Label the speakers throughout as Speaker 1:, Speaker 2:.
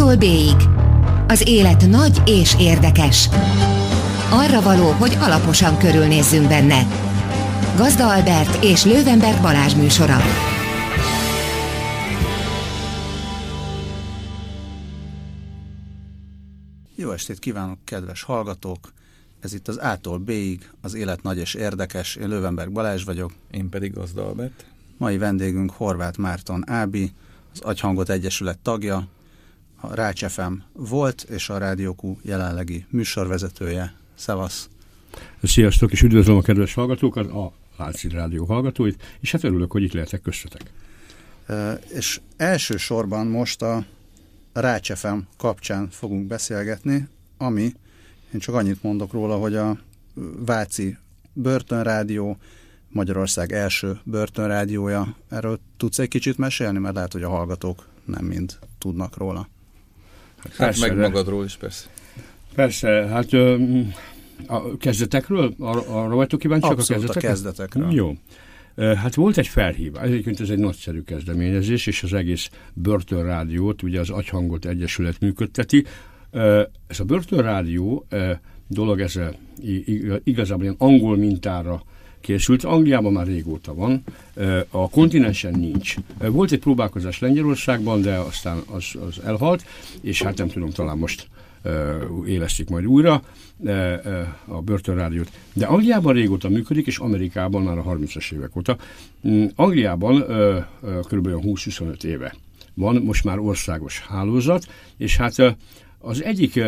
Speaker 1: A-tól B-ig. Az élet nagy és érdekes. Arra való, hogy alaposan körülnézzünk benne. Gazda Albert és Lővenberg Balázs műsora.
Speaker 2: Jó estét kívánok, kedves hallgatók! Ez itt az A-tól B-ig, az élet nagy és érdekes. Én Lővenberg Balázs vagyok.
Speaker 3: Én pedig Gazda Albert.
Speaker 2: Mai vendégünk Horváth Márton Ábi, az Agyhangot Egyesület tagja, a Rács FM volt, és a Rádiókú jelenlegi műsorvezetője. Szevasz!
Speaker 4: Sziasztok, és üdvözlöm a kedves hallgatókat, a Láci Rádió hallgatóit, és hát örülök, hogy itt lehetek köztetek.
Speaker 2: E, és elsősorban most a Rács FM kapcsán fogunk beszélgetni, ami, én csak annyit mondok róla, hogy a Váci Börtönrádió, Magyarország első börtönrádiója. Erről tudsz egy kicsit mesélni, mert lehet, hogy a hallgatók nem mind tudnak róla.
Speaker 3: Hát persze, meg magadról is persze.
Speaker 4: Persze, hát a kezdetekről? Ar- arra vagytok kíváncsiak
Speaker 2: a kezdetekről? a kezdetekről.
Speaker 4: Jó. Hát volt egy felhívás, egyébként ez egy nagyszerű kezdeményezés, és az egész börtönrádiót, ugye az Agyhangot Egyesület működteti. Ez a börtönrádió dolog, ez igazából ilyen angol mintára készült. Angliában már régóta van, a kontinensen nincs. Volt egy próbálkozás Lengyelországban, de aztán az, az elhalt, és hát nem tudom, talán most élesztik majd újra a börtönrádiót. De Angliában régóta működik, és Amerikában már a 30-as évek óta. Mm, Angliában kb. 20-25 éve van most már országos hálózat, és hát az egyik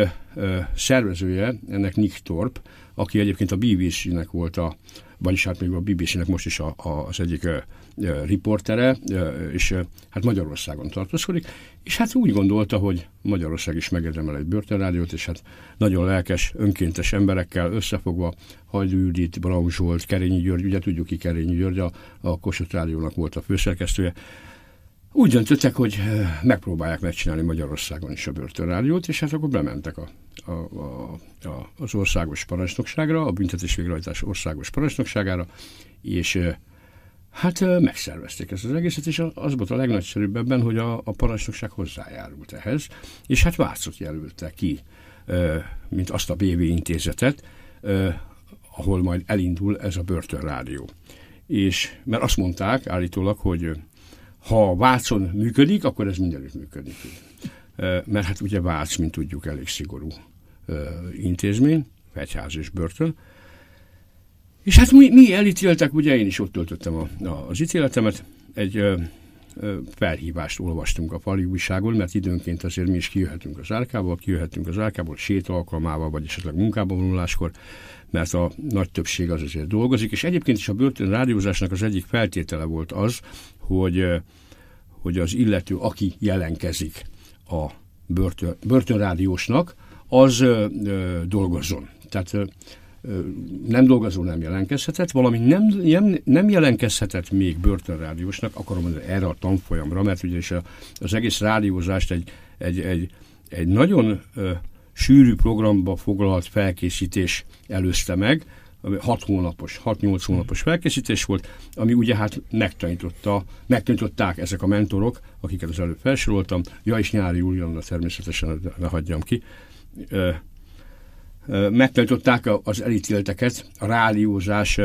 Speaker 4: szervezője, ennek Nick Thorpe, aki egyébként a BBC-nek volt a, vagyis hát még a BBC-nek most is a, a, az egyik uh, riportere, uh, és uh, hát Magyarországon tartózkodik, és hát úgy gondolta, hogy Magyarország is megérdemel egy börtönrádiót, és hát nagyon lelkes, önkéntes emberekkel összefogva, Hajdú Judit, Braun Zsolt, Kerényi György, ugye tudjuk ki Kerényi György, a, a Kossuth Rádiónak volt a főszerkesztője, úgy döntöttek, hogy megpróbálják megcsinálni Magyarországon is a börtönrádiót, és hát akkor bementek a, a, a, a, az országos parancsnokságra, a büntetés végrehajtás országos parancsnokságára, és hát megszervezték ezt az egészet, és az volt a legnagyszerűbb ebben, hogy a, a parancsnokság hozzájárult ehhez, és hát Vácot jelölte ki, mint azt a BV intézetet, ahol majd elindul ez a börtönrádió. És mert azt mondták állítólag, hogy ha Vácon működik, akkor ez mindenütt működik. Mert hát ugye Vác, mint tudjuk, elég szigorú intézmény, fegyház és börtön. És hát mi, mi elítéltek, ugye én is ott töltöttem a, a, az ítéletemet, egy ö, ö, felhívást olvastunk a fali újságon, mert időnként azért mi is kijöhetünk az árkából, kijöhetünk az árkából sét alkalmával, vagy esetleg munkába vonuláskor, mert a nagy többség az azért dolgozik, és egyébként is a börtön rádiózásnak az egyik feltétele volt az, hogy, hogy az illető, aki jelenkezik a börtön, börtönrádiósnak, az dolgozzon. Tehát nem dolgozó nem jelenkezhetett, valami nem, nem, nem jelenkezhetett még börtönrádiósnak, akarom mondani erre a tanfolyamra, mert ugye is a, az egész rádiózást egy, egy, egy, egy nagyon ö, sűrű programba foglalt felkészítés előzte meg, 6 hónapos, 6-8 hónapos felkészítés volt, ami ugye hát megtanította, megtanították ezek a mentorok, akiket az előbb felsoroltam, ja és Nyári Julianna természetesen ne hagyjam ki, megtanították az elítélteket a rádiózás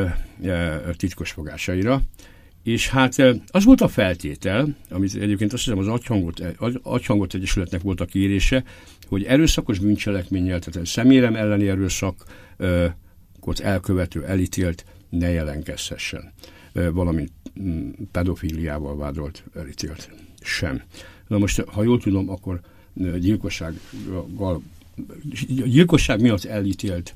Speaker 4: titkos fogásaira, és hát az volt a feltétel, amit egyébként azt hiszem az agyhangot, agyhangot egyesületnek volt a kérése, hogy erőszakos bűncselekménnyel, tehát személyem elleni erőszak, ott elkövető, elítélt ne jelenkezhessen. Valamint mm, pedofíliával vádolt, elítélt sem. Na most, ha jól tudom, akkor gyilkossággal, gyilkosság miatt elítélt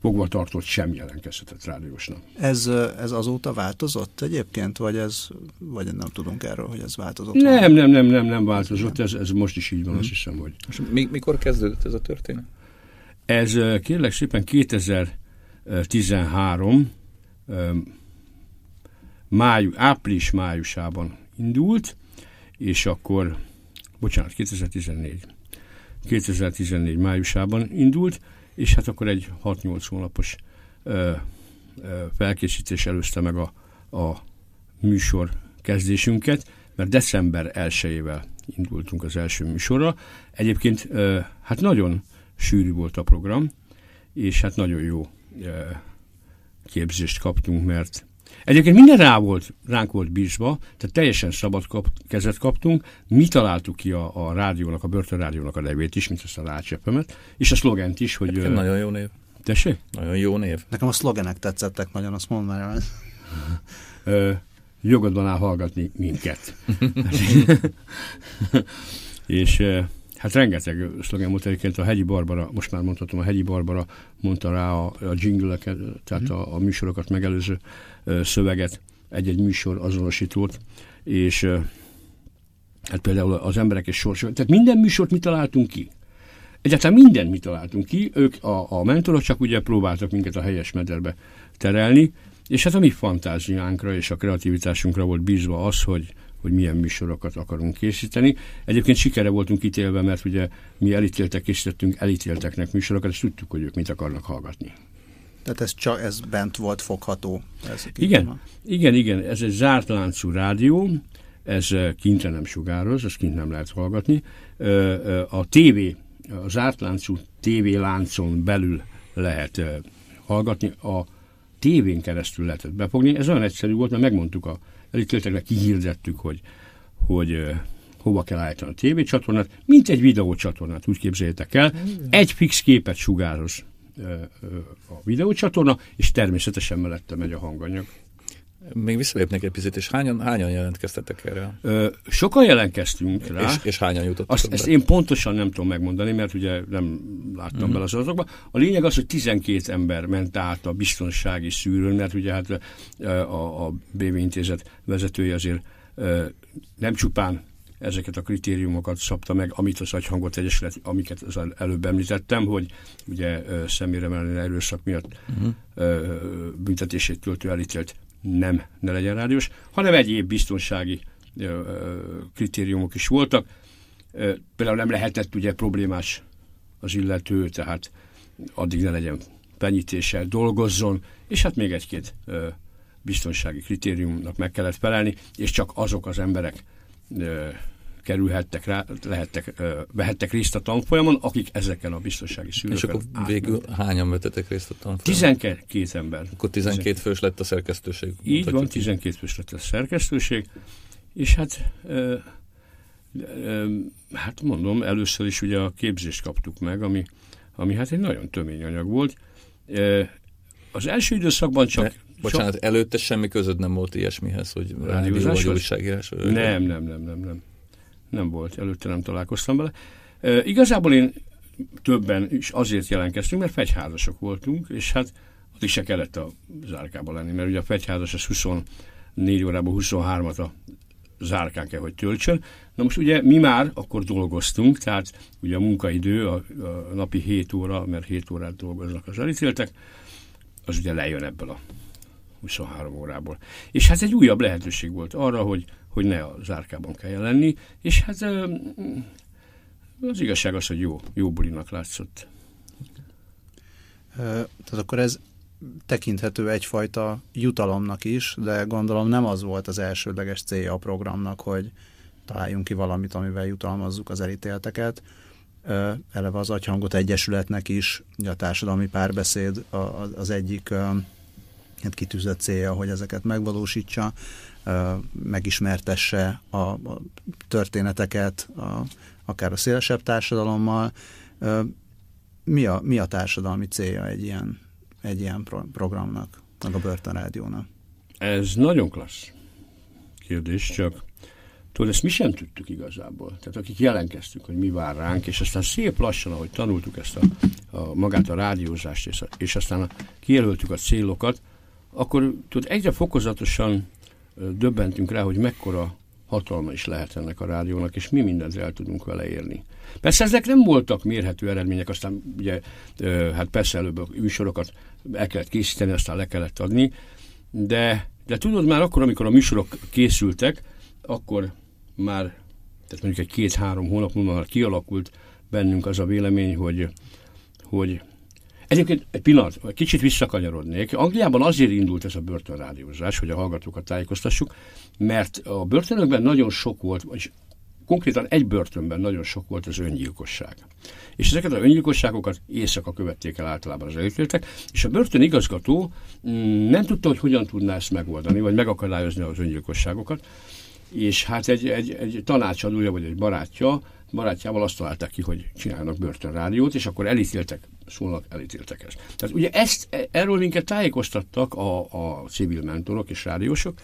Speaker 4: fogva tartott sem jelenkezhetett rádiósnak.
Speaker 2: Ez, ez azóta változott egyébként, vagy ez, vagy nem tudunk erről, hogy ez változott?
Speaker 4: Nem, nem, nem, nem, nem változott, ez, ez most is így van, hmm. azt hiszem, hogy...
Speaker 3: És mikor kezdődött ez a történet?
Speaker 4: Ez kérlek szépen 2013 májú, április-májusában indult, és akkor, bocsánat, 2014. 2014 májusában indult, és hát akkor egy 6-8 hónapos felkészítés előzte meg a, a műsor kezdésünket, mert december 1-ével indultunk az első műsorra. Egyébként hát nagyon sűrű volt a program, és hát nagyon jó képzést kaptunk, mert Egyébként minden rá volt, ránk volt bízva, tehát teljesen szabad kap, kezet kaptunk. Mi találtuk ki a, a rádiónak, a börtönrádiónak a nevét is, mint ezt a rácsepemet, és a szlogent is, hogy...
Speaker 3: Egyébként nagyon jó név.
Speaker 4: Tessék?
Speaker 3: Nagyon jó név.
Speaker 2: Nekem a szlogenek tetszettek nagyon, azt mondd már
Speaker 4: el. Jogodban áll hallgatni minket. és Hát rengeteg szlogen volt egyébként a Hegyi Barbara, most már mondhatom, a Hegyi Barbara mondta rá a, a jingle tehát a, a műsorokat megelőző szöveget, egy-egy műsor azonosítót, és hát például az emberek és sors. Tehát minden műsort mi találtunk ki. Egyáltalán mindent mi találtunk ki, ők a, a mentorok csak ugye próbáltak minket a helyes mederbe terelni, és hát a mi fantáziánkra és a kreativitásunkra volt bízva az, hogy, hogy milyen műsorokat akarunk készíteni. Egyébként sikere voltunk ítélve, mert ugye mi elítéltek készítettünk elítélteknek műsorokat, és tudtuk, hogy ők mit akarnak hallgatni.
Speaker 2: Tehát ez, csak, ez bent volt fogható? Ez
Speaker 4: igen, igen, igen, ez egy zárt láncú rádió, ez kintre nem sugároz, ezt kint nem lehet hallgatni. A TV, a zárt láncú TV láncon belül lehet hallgatni, a tévén keresztül lehetett befogni. Ez olyan egyszerű volt, mert megmondtuk a elítélteknek, kihirdettük, hogy, hogy hova kell állítani a tévécsatornát, mint egy videócsatornát, úgy képzeljétek el. Egy fix képet sugároz a videócsatorna, és természetesen mellette megy a hanganyag.
Speaker 3: Még visszalépnek egy picit, és hányan, hányan jelentkeztetek erre?
Speaker 4: Ö, sokan jelentkeztünk rá.
Speaker 3: És, és hányan jutottak?
Speaker 4: Azt, ezt én pontosan nem tudom megmondani, mert ugye nem láttam uh-huh. bele az adatokba. A lényeg az, hogy 12 ember ment át a biztonsági szűrőn, mert ugye hát a, a BV intézet vezetője azért nem csupán ezeket a kritériumokat szabta meg, amit az agyhangot egyesület, amiket az előbb említettem, hogy ugye személyre menni erőszak miatt uh-huh. büntetését töltő elítélt nem ne legyen rádiós, hanem egyéb biztonsági kritériumok is voltak. Például nem lehetett ugye problémás az illető, tehát addig ne legyen penyítéssel dolgozzon, és hát még egy-két biztonsági kritériumnak meg kellett felelni, és csak azok az emberek kerülhettek rá, lehettek, vehettek részt a tanfolyamon, akik ezeken a biztonsági szűrőken
Speaker 3: És akkor végül hányan vettetek részt a tanfolyamon?
Speaker 4: 12 ember.
Speaker 3: Akkor 12 fős lett a szerkesztőség.
Speaker 4: Így van, 12 fős lett a szerkesztőség, és hát ö, ö, hát mondom, először is ugye a képzést kaptuk meg, ami, ami hát egy nagyon tömény anyag volt. Az első időszakban csak... De,
Speaker 3: bocsánat, csak, előtte semmi között nem volt ilyesmihez, hogy rádió vagy újságírás?
Speaker 4: Nem, nem, nem, nem, nem nem volt, előtte nem találkoztam vele. E, igazából én többen is azért jelentkeztünk, mert fegyházasok voltunk, és hát ott is se kellett a zárkában lenni, mert ugye a fegyházas az 24 órában 23-at a zárkán kell, hogy töltsön. Na most ugye mi már akkor dolgoztunk, tehát ugye a munkaidő a, a napi 7 óra, mert 7 órát dolgoznak az elítéltek, az ugye lejön ebből a 23 órából. És hát egy újabb lehetőség volt arra, hogy hogy ne a zárkában kelljen lenni, és hát az igazság az, hogy jó, jó bulinak látszott.
Speaker 2: Tehát akkor ez tekinthető egyfajta jutalomnak is, de gondolom nem az volt az elsődleges célja a programnak, hogy találjunk ki valamit, amivel jutalmazzuk az elítélteket. Eleve az Agyhangot Egyesületnek is, a társadalmi párbeszéd az egyik hát kitűzött célja, hogy ezeket megvalósítsa megismertesse a, történeteket, a, akár a szélesebb társadalommal. Mi a, mi a társadalmi célja egy ilyen, egy ilyen pro, programnak, meg a Börtönrádiónak?
Speaker 4: Ez nagyon klassz kérdés, csak tudod, ezt mi sem tudtuk igazából. Tehát akik jelentkeztünk, hogy mi vár ránk, és aztán szép lassan, ahogy tanultuk ezt a, a magát a rádiózást, és, a, és aztán a, kijelöltük a célokat, akkor tudod, egyre fokozatosan döbbentünk rá, hogy mekkora hatalma is lehet ennek a rádiónak, és mi mindent el tudunk vele érni. Persze ezek nem voltak mérhető eredmények, aztán ugye, hát persze előbb a műsorokat el kellett készíteni, aztán le kellett adni, de, de tudod már akkor, amikor a műsorok készültek, akkor már, tehát mondjuk egy két-három hónap múlva már kialakult bennünk az a vélemény, hogy, hogy Egyébként egy pillanat, kicsit visszakanyarodnék. Angliában azért indult ez a börtönrádiózás, hogy a hallgatókat tájékoztassuk, mert a börtönökben nagyon sok volt, és konkrétan egy börtönben nagyon sok volt az öngyilkosság. És ezeket az öngyilkosságokat éjszaka követték el általában az elítéltek, és a börtön igazgató mm, nem tudta, hogy hogyan tudná ezt megoldani, vagy megakadályozni az öngyilkosságokat, és hát egy, egy, egy tanácsadója, vagy egy barátja, barátjával azt találták ki, hogy csinálnak börtönrádiót, és akkor elítéltek, szólnak, elítéltek ezt. Tehát ugye ezt, erről minket tájékoztattak a, a civil mentorok és rádiósok,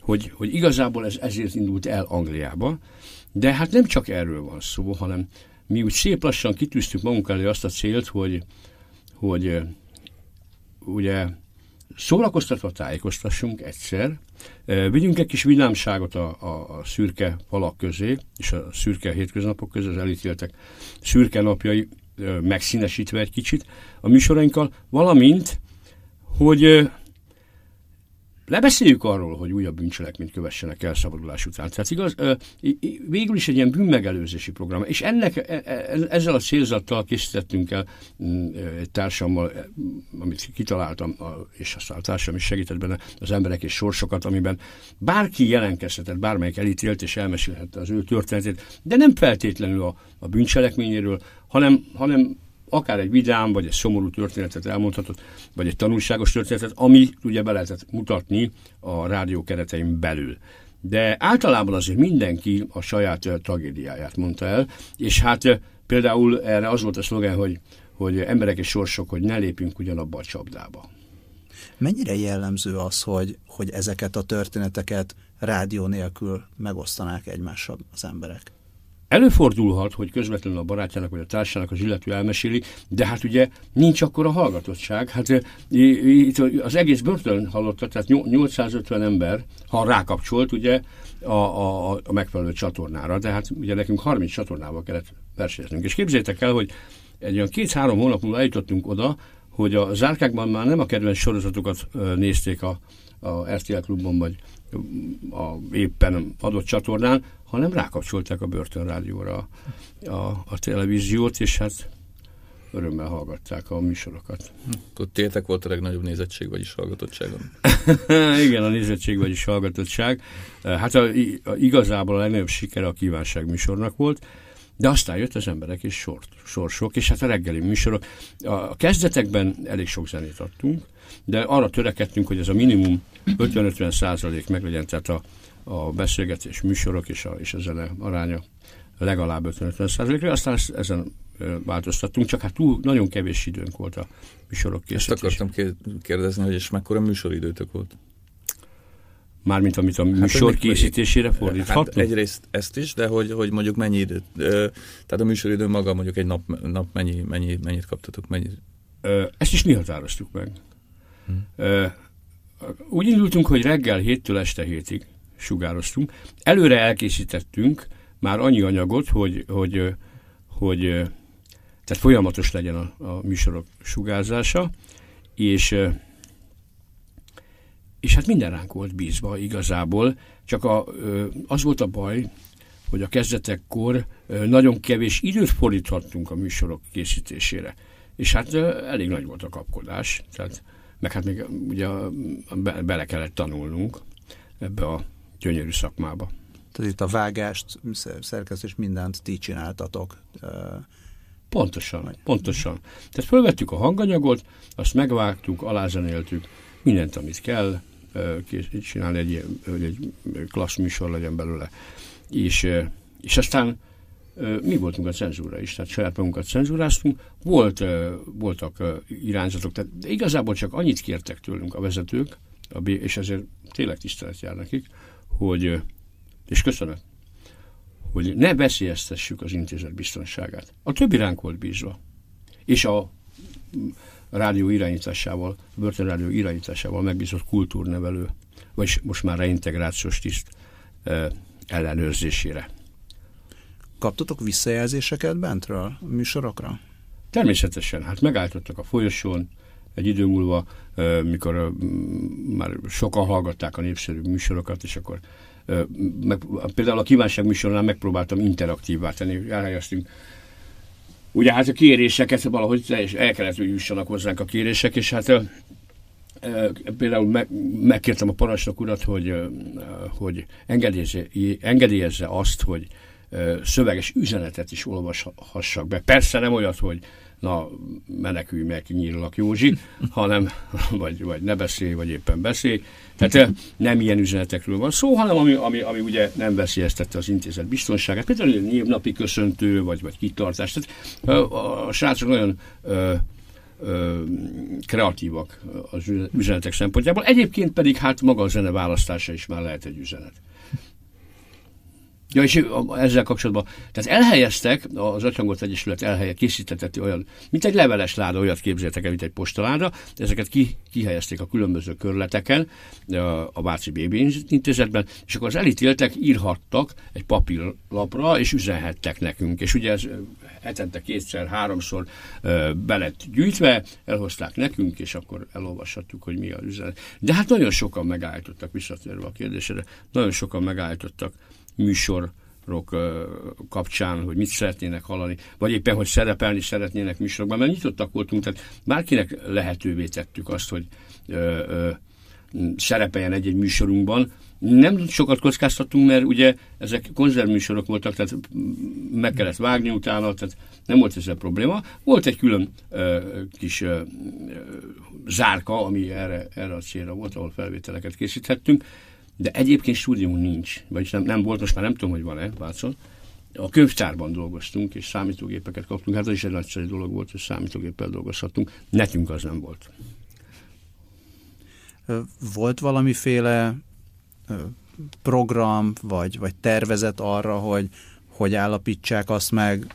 Speaker 4: hogy, hogy igazából ez ezért indult el Angliába, de hát nem csak erről van szó, hanem mi úgy szép lassan kitűztük magunk elé azt a célt, hogy, hogy ugye szórakoztatva tájékoztassunk egyszer, vigyünk egy kis villámságot a, a, a szürke falak közé, és a szürke hétköznapok közé, az elítéltek szürke napjai megszínesítve egy kicsit a műsorainkkal, valamint, hogy lebeszéljük arról, hogy újabb bűncselekményt kövessenek el szabadulás után. Tehát igaz, végül is egy ilyen bűnmegelőzési program, és ennek, e, e, ezzel a célzattal készítettünk el mm, egy társammal, e, amit kitaláltam, és aztán a társam is segített benne az emberek és sorsokat, amiben bárki jelenkezhetett, bármelyik elítélt és elmesélhette az ő történetét, de nem feltétlenül a, a bűncselekményéről, hanem, hanem akár egy vidám, vagy egy szomorú történetet elmondhatott, vagy egy tanulságos történetet, ami ugye be lehetett mutatni a rádió keretein belül. De általában azért mindenki a saját tragédiáját mondta el, és hát például erre az volt a szlogen, hogy, hogy emberek és sorsok, hogy ne lépjünk ugyanabba a csapdába.
Speaker 2: Mennyire jellemző az, hogy, hogy ezeket a történeteket rádió nélkül megosztanák egymással az emberek?
Speaker 4: Előfordulhat, hogy közvetlenül a barátjának vagy a társának az illető elmeséli, de hát ugye nincs akkor a hallgatottság. Hát itt az egész börtön hallotta, tehát 850 ember, ha rákapcsolt ugye a, a, a megfelelő csatornára, de hát ugye nekünk 30 csatornával kellett versenyeznünk. És képzeljétek el, hogy egy olyan két-három hónap múlva eljutottunk oda, hogy a zárkákban már nem a kedvenc sorozatokat nézték a, a RTL klubban, vagy a éppen adott csatornán, hanem rákapcsolták a börtönrádióra a, a, a televíziót, és hát örömmel hallgatták a műsorokat.
Speaker 3: Akkor tétek volt a legnagyobb nézettség, vagyis hallgatottságon?
Speaker 4: Igen, a nézettség, vagyis hallgatottság. Hát a, a, igazából a legnagyobb sikere a kívánság műsornak volt, de aztán jött az emberek és sort, sorsok, és hát a reggeli műsorok. A kezdetekben elég sok zenét adtunk, de arra törekedtünk, hogy ez a minimum 50-50 százalék meglegyen, tehát a, a beszélgetés műsorok és a, és a zene aránya legalább 50-50 százalékra, aztán ezen változtattunk, csak hát túl nagyon kevés időnk volt a műsorok
Speaker 3: készítésére. Ezt akartam kérdezni, hogy és mekkora műsoridőtök volt?
Speaker 4: Mármint amit a hát, műsor hát, készítésére fordíthatunk? Hát
Speaker 3: egyrészt ezt is, de hogy, hogy mondjuk mennyi időt, tehát a műsoridő maga mondjuk egy nap, nap mennyi, mennyi, mennyit kaptatok? Mennyi?
Speaker 4: Ezt is mi határoztuk meg. Hm. Úgy indultunk, hogy reggel héttől este hétig sugároztunk. Előre elkészítettünk már annyi anyagot, hogy, hogy, hogy tehát folyamatos legyen a, a műsorok sugárzása, és és hát minden ránk volt bízva igazából, csak a, az volt a baj, hogy a kezdetekkor nagyon kevés időt fordíthattunk a műsorok készítésére. És hát elég nagy volt a kapkodás, tehát, meg hát még ugye be, bele kellett tanulnunk ebbe a gyönyörű szakmába.
Speaker 2: Tehát itt a vágást, szerkesztés, mindent ti csináltatok.
Speaker 4: Pontosan, pontosan. Tehát fölvettük a hanganyagot, azt megvágtuk, alázenéltük, mindent, amit kell, csinálni egy, hogy egy klassz műsor legyen belőle. És, és aztán mi voltunk a cenzúra is, tehát saját magunkat cenzúráztunk, volt, voltak irányzatok, tehát igazából csak annyit kértek tőlünk a vezetők, a és ezért tényleg tisztelet jár nekik, hogy, és köszönöm, hogy ne veszélyeztessük az intézet biztonságát. A többi ránk volt bízva. És a rádió irányításával, börtönrádió irányításával megbízott kultúrnevelő, vagy most már reintegrációs tiszt ellenőrzésére.
Speaker 2: Kaptatok visszajelzéseket bentről a műsorokra?
Speaker 4: Természetesen, hát megállítottak a folyosón, egy idő múlva, mikor már sokan hallgatták a népszerű műsorokat, és akkor meg, például a kívánság műsornál megpróbáltam interaktívvá tenni, elhelyeztünk Ugye hát a kéréseket valahogy el kellett, hogy jussanak hozzánk a kérések, és hát például meg, megkértem a parancsnok urat, hogy, hogy engedélyezze, engedélyezze azt, hogy szöveges üzenetet is olvashassak be. Persze nem olyat, hogy na, menekülj meg, nyílak Józsi, hanem, vagy, vagy ne beszélj, vagy éppen beszélj. Tehát nem ilyen üzenetekről van szó, hanem ami, ami, ami ugye nem veszélyeztette az intézet biztonságát. Például egy névnapi köszöntő, vagy, vagy kitartás. Tehát a, a srácok nagyon ö, ö, kreatívak az üzenetek szempontjából. Egyébként pedig hát maga a zene választása is már lehet egy üzenet. Ja, és ezzel kapcsolatban, tehát elhelyeztek, az Atyhangot Egyesület elhelye, készítetett olyan, mint egy leveles láda, olyat képzeltek el, mint egy postaláda, ezeket ki, kihelyezték a különböző körleteken, a Váci BB intézetben, és akkor az elítéltek írhattak egy papírlapra, és üzenhettek nekünk, és ugye ez hetente kétszer, háromszor be lett gyűjtve, elhozták nekünk, és akkor elolvashatjuk, hogy mi az üzenet. De hát nagyon sokan megállítottak, visszatérve a kérdésre, nagyon sokan megállítottak műsorok kapcsán, hogy mit szeretnének hallani, vagy éppen, hogy szerepelni szeretnének műsorokban, mert nyitottak voltunk, tehát bárkinek lehetővé tettük azt, hogy ö, ö, szerepeljen egy-egy műsorunkban. Nem sokat kockáztattunk, mert ugye ezek konzervműsorok voltak, tehát meg kellett vágni utána, tehát nem volt ezzel probléma. Volt egy külön ö, kis ö, zárka, ami erre, erre a célra volt, ahol felvételeket készíthettünk, de egyébként stúdiumunk nincs, vagyis nem, nem volt, most már nem tudom, hogy van-e, Vácon. A könyvtárban dolgoztunk, és számítógépeket kaptunk. Hát az is egy nagyszerű dolog volt, hogy számítógéppel dolgozhattunk. Nekünk az nem volt.
Speaker 2: Volt valamiféle program, vagy, vagy tervezet arra, hogy, hogy állapítsák azt meg,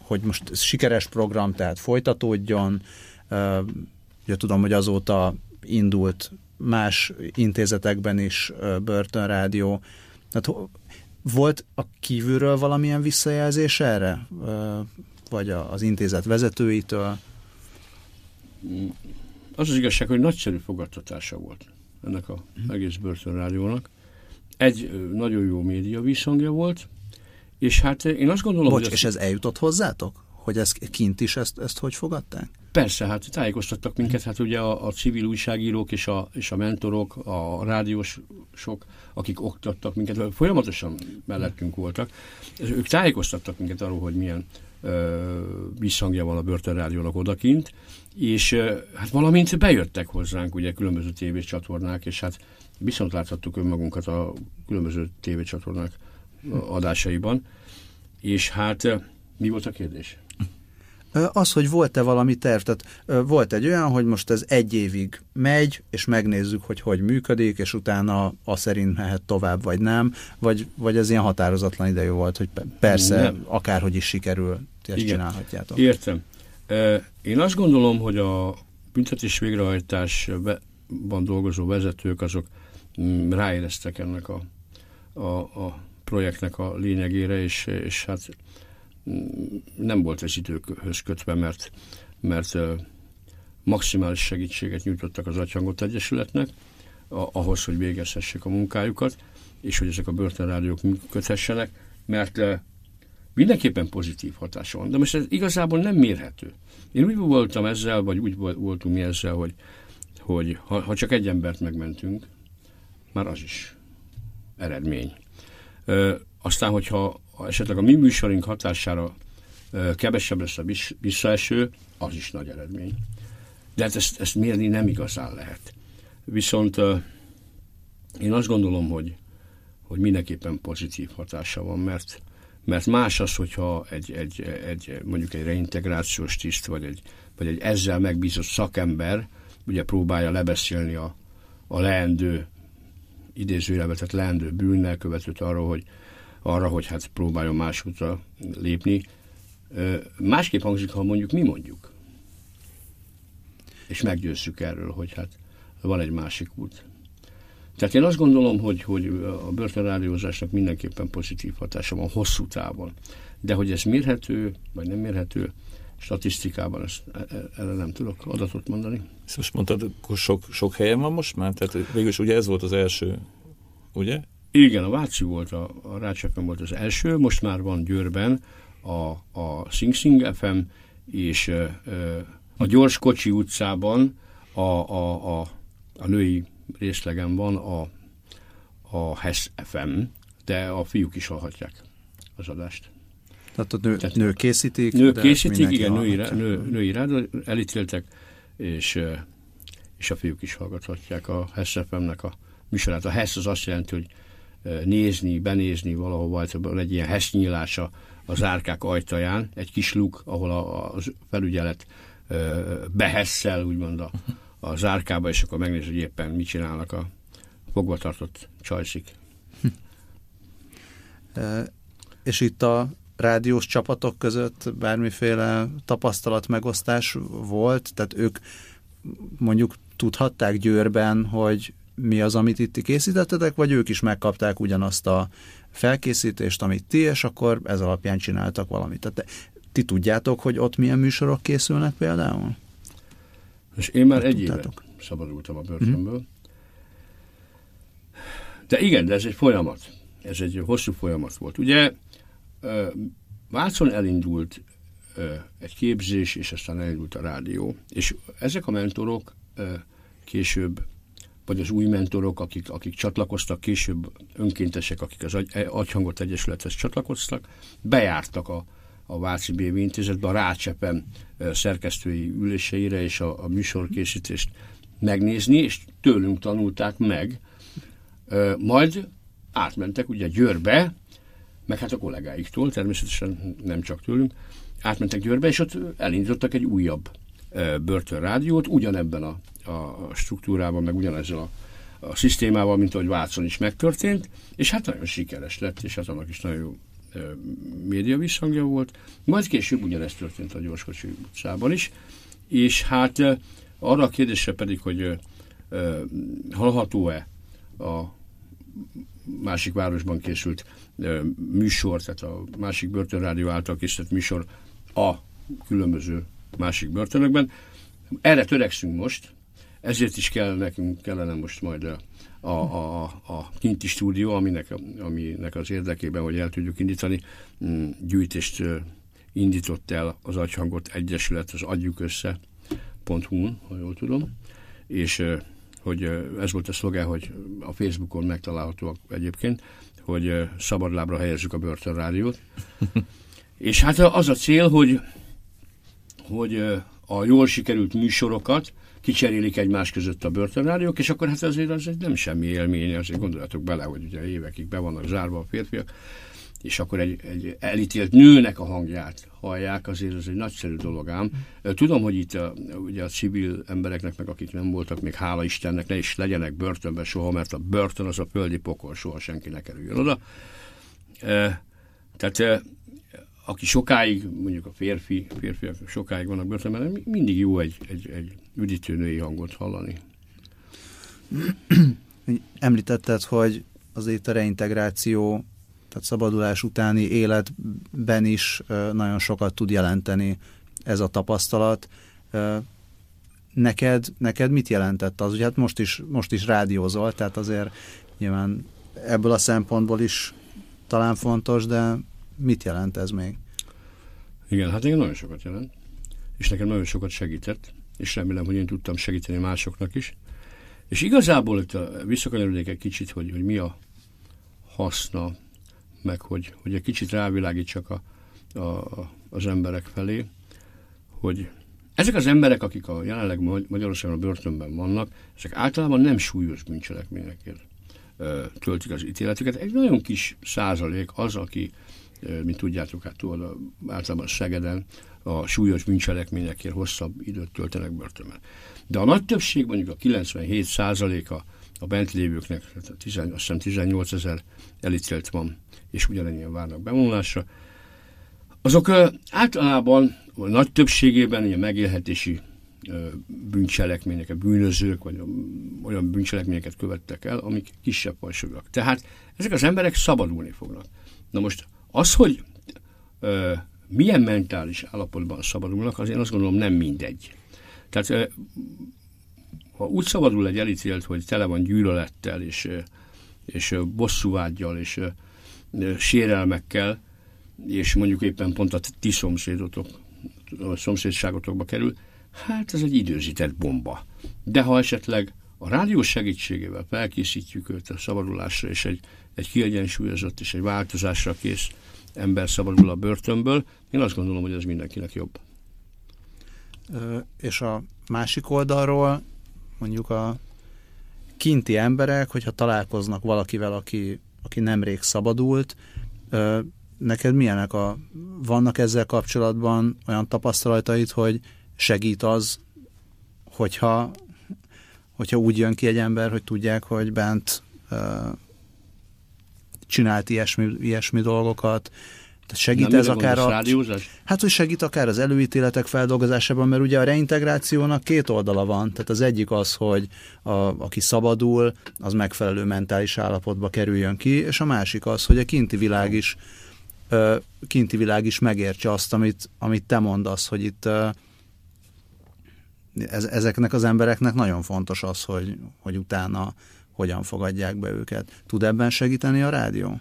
Speaker 2: hogy most ez sikeres program, tehát folytatódjon. Ugye tudom, hogy azóta indult más intézetekben is börtönrádió. Tehát volt a kívülről valamilyen visszajelzés erre? Vagy az intézet vezetőitől?
Speaker 4: Az az igazság, hogy nagyszerű fogadtatása volt ennek a egész börtönrádiónak. Egy nagyon jó média visszhangja volt, és hát én azt gondolom,
Speaker 2: Bocs, hogy... és ez eljutott hozzátok? Hogy ez kint is ezt, ezt hogy fogadták?
Speaker 4: Persze, hát tájékoztattak minket, hát ugye a, a civil újságírók és a, és a mentorok, a rádiósok, akik oktattak minket, folyamatosan mellettünk voltak, ők tájékoztattak minket arról, hogy milyen ö, visszhangja van a börtönrádiónak odakint, és ö, hát valamint bejöttek hozzánk ugye különböző tévécsatornák, és hát viszont láthattuk önmagunkat a különböző tévécsatornák adásaiban, és hát mi volt a kérdés?
Speaker 2: Az, hogy volt-e valami terv, tehát volt egy olyan, hogy most ez egy évig megy, és megnézzük, hogy hogy működik, és utána a szerint mehet tovább, vagy nem, vagy, vagy ez ilyen határozatlan idejű volt, hogy persze, nem. akárhogy is sikerül, ti ezt Igen. csinálhatjátok.
Speaker 4: Értem. Én azt gondolom, hogy a büntetés végrehajtásban dolgozó vezetők azok mm, ráéreztek ennek a, a, a projektnek a lényegére, és, és hát nem volt ez időkhöz kötve, mert, mert maximális segítséget nyújtottak az Atyhangot Egyesületnek, ahhoz, hogy végezhessék a munkájukat, és hogy ezek a börtönrádiók működhessenek, mert mindenképpen pozitív hatása van. De most ez igazából nem mérhető. Én úgy voltam ezzel, vagy úgy voltunk mi ezzel, hogy, hogy ha, ha csak egy embert megmentünk, már az is eredmény. Aztán, hogyha esetleg a mi műsorunk hatására kevesebb lesz a visszaeső, az is nagy eredmény. De hát ezt, ezt mérni nem igazán lehet. Viszont én azt gondolom, hogy, hogy mindenképpen pozitív hatása van, mert, mert más az, hogyha egy, egy, egy, mondjuk egy reintegrációs tiszt, vagy egy, vagy egy ezzel megbízott szakember ugye próbálja lebeszélni a, a leendő idézőjelbe, tehát leendő bűnnel követőt arról, hogy, arra, hogy hát próbáljon más útra lépni. Másképp hangzik, ha mondjuk mi mondjuk. És meggyőzzük erről, hogy hát van egy másik út. Tehát én azt gondolom, hogy, hogy a börtönrádiózásnak mindenképpen pozitív hatása van hosszú távon. De hogy ez mérhető, vagy nem mérhető, statisztikában ezt, e, e, erre nem tudok adatot mondani.
Speaker 3: Ezt most mondtad, akkor sok, sok helyen van most már? Tehát végülis ugye ez volt az első, ugye?
Speaker 4: Igen, a Váci volt, a, a Rácsefen volt az első, most már van Győrben a, a Sing Sing FM, és a Gyors Kocsi utcában a, a, a, a női részlegen van a, a HES FM, de a fiúk is hallhatják. az adást.
Speaker 2: Tehát a nő, Tehát, nő készítik?
Speaker 4: Nők készítik, igen, női, nő, női rád elítéltek, és, és a fiúk is hallgathatják a Hess-nek a műsorát. A Hess az azt jelenti, hogy nézni, benézni valahova, van egy ilyen Hess nyílása az árkák ajtaján, egy kis luk, ahol a, a felügyelet behesszel, úgymond a, a zárkába, és akkor megnéz, hogy éppen mit csinálnak a fogvatartott csajszik.
Speaker 2: és itt a rádiós csapatok között bármiféle tapasztalat megosztás volt, tehát ők mondjuk tudhatták Győrben, hogy mi az, amit itt készítettetek, vagy ők is megkapták ugyanazt a felkészítést, amit ti, és akkor ez alapján csináltak valamit. Tehát ti tudjátok, hogy ott milyen műsorok készülnek például?
Speaker 4: És én már egy éve szabadultam a börtönből. Mm-hmm. De igen, de ez egy folyamat. Ez egy hosszú folyamat volt. Ugye Vácon elindult egy képzés, és aztán elindult a rádió. És ezek a mentorok később, vagy az új mentorok, akik, akik csatlakoztak, később önkéntesek, akik az agy, Agyhangot Egyesülethez csatlakoztak, bejártak a, a Váci BV intézetbe, a Rácsepem szerkesztői üléseire és a, a műsorkészítést megnézni, és tőlünk tanulták meg. Majd átmentek ugye Győrbe, meg hát a kollégáiktól, természetesen nem csak tőlünk, átmentek Győrbe, és ott elindítottak egy újabb börtönrádiót, ugyanebben a, a struktúrában, meg ugyanezzel a, a szisztémával, mint ahogy Vácon is megtörtént, és hát nagyon sikeres lett, és hát annak is nagyon jó média visszhangja volt. Majd később ugyanezt történt a Gyorskocsi utcában is, és hát arra a kérdésre pedig, hogy hallható-e a másik városban készült műsor, tehát a másik börtönrádió által készített műsor a különböző másik börtönökben. Erre törekszünk most, ezért is kell nekünk kellene most majd a, a, a, a kinti stúdió, aminek, aminek az érdekében, hogy el tudjuk indítani, mm, gyűjtést indított el az Agyhangot Egyesület, az Adjuk Össze.hu-n, ha jól tudom, és hogy ez volt a szlogán, hogy a Facebookon megtalálhatóak egyébként, hogy szabadlábra helyezzük a börtönrádiót. és hát az a cél, hogy, hogy a jól sikerült műsorokat kicserélik egymás között a börtönrádiók, és akkor hát azért az egy nem semmi élmény, azért gondoljatok bele, hogy ugye évekig be vannak zárva a férfiak, és akkor egy, egy elítélt nőnek a hangját hallják, azért ez egy nagyszerű dolog ám. Tudom, hogy itt a, ugye a civil embereknek, meg akik nem voltak, még hála Istennek, ne is legyenek börtönben soha, mert a börtön az a földi pokol, soha senki ne kerüljön oda. E, tehát aki sokáig, mondjuk a férfi, férfiak sokáig vannak börtönben, mindig jó egy, egy, egy üdítő női hangot hallani.
Speaker 2: Említetted, hogy azért a reintegráció tehát szabadulás utáni életben is nagyon sokat tud jelenteni ez a tapasztalat. Neked, neked mit jelentett az? Ugye hát most is, most is rádiózol, tehát azért nyilván ebből a szempontból is talán fontos, de mit jelent ez még?
Speaker 4: Igen, hát igen, nagyon sokat jelent, és nekem nagyon sokat segített, és remélem, hogy én tudtam segíteni másoknak is. És igazából itt visszakanyarodnék egy kicsit, hogy, hogy mi a haszna meg hogy, hogy egy kicsit rávilágítsak a, a, az emberek felé, hogy ezek az emberek, akik a jelenleg Magyarországon a börtönben vannak, ezek általában nem súlyos bűncselekményekért töltik az ítéletüket. Egy nagyon kis százalék az, aki, mint tudjátok, hát tudod, általában Szegeden a súlyos bűncselekményekért hosszabb időt töltenek börtönben. De a nagy többség, mondjuk a 97 százaléka a bent lévőknek, tehát 10, azt hiszem 18 ezer elítélt van és ugyanennyien várnak bevonulásra. Azok általában, a nagy többségében ilyen megélhetési bűncselekmények, bűnözők, vagy olyan bűncselekményeket követtek el, amik kisebb fajsúlyok. Tehát ezek az emberek szabadulni fognak. Na most az, hogy ö, milyen mentális állapotban szabadulnak, az én azt gondolom nem mindegy. Tehát ö, ha úgy szabadul egy elítélt, hogy tele van gyűlölettel, és, és bosszúvágyjal, és sérelmekkel, és mondjuk éppen pont a ti szomszédotok, a szomszédságotokba kerül, hát ez egy időzített bomba. De ha esetleg a rádió segítségével felkészítjük őt a szabadulásra, és egy, egy kiegyensúlyozott és egy változásra kész ember szabadul a börtönből. Én azt gondolom, hogy ez mindenkinek jobb.
Speaker 2: És a másik oldalról mondjuk a kinti emberek, hogyha találkoznak valakivel, aki, aki nemrég szabadult, neked milyenek a, vannak ezzel kapcsolatban olyan tapasztalataid, hogy segít az, hogyha, hogyha úgy jön ki egy ember, hogy tudják, hogy bent csinált ilyesmi, ilyesmi dolgokat, tehát segít Nem ez akár a...
Speaker 4: Rádiózás?
Speaker 2: Hát, hogy segít akár az előítéletek feldolgozásában, mert ugye a reintegrációnak két oldala van. Tehát az egyik az, hogy a, aki szabadul, az megfelelő mentális állapotba kerüljön ki, és a másik az, hogy a kinti világ is kinti világ is megértse azt, amit, amit te mondasz, hogy itt ez, ezeknek az embereknek nagyon fontos az, hogy, hogy utána hogyan fogadják be őket. Tud ebben segíteni a rádió?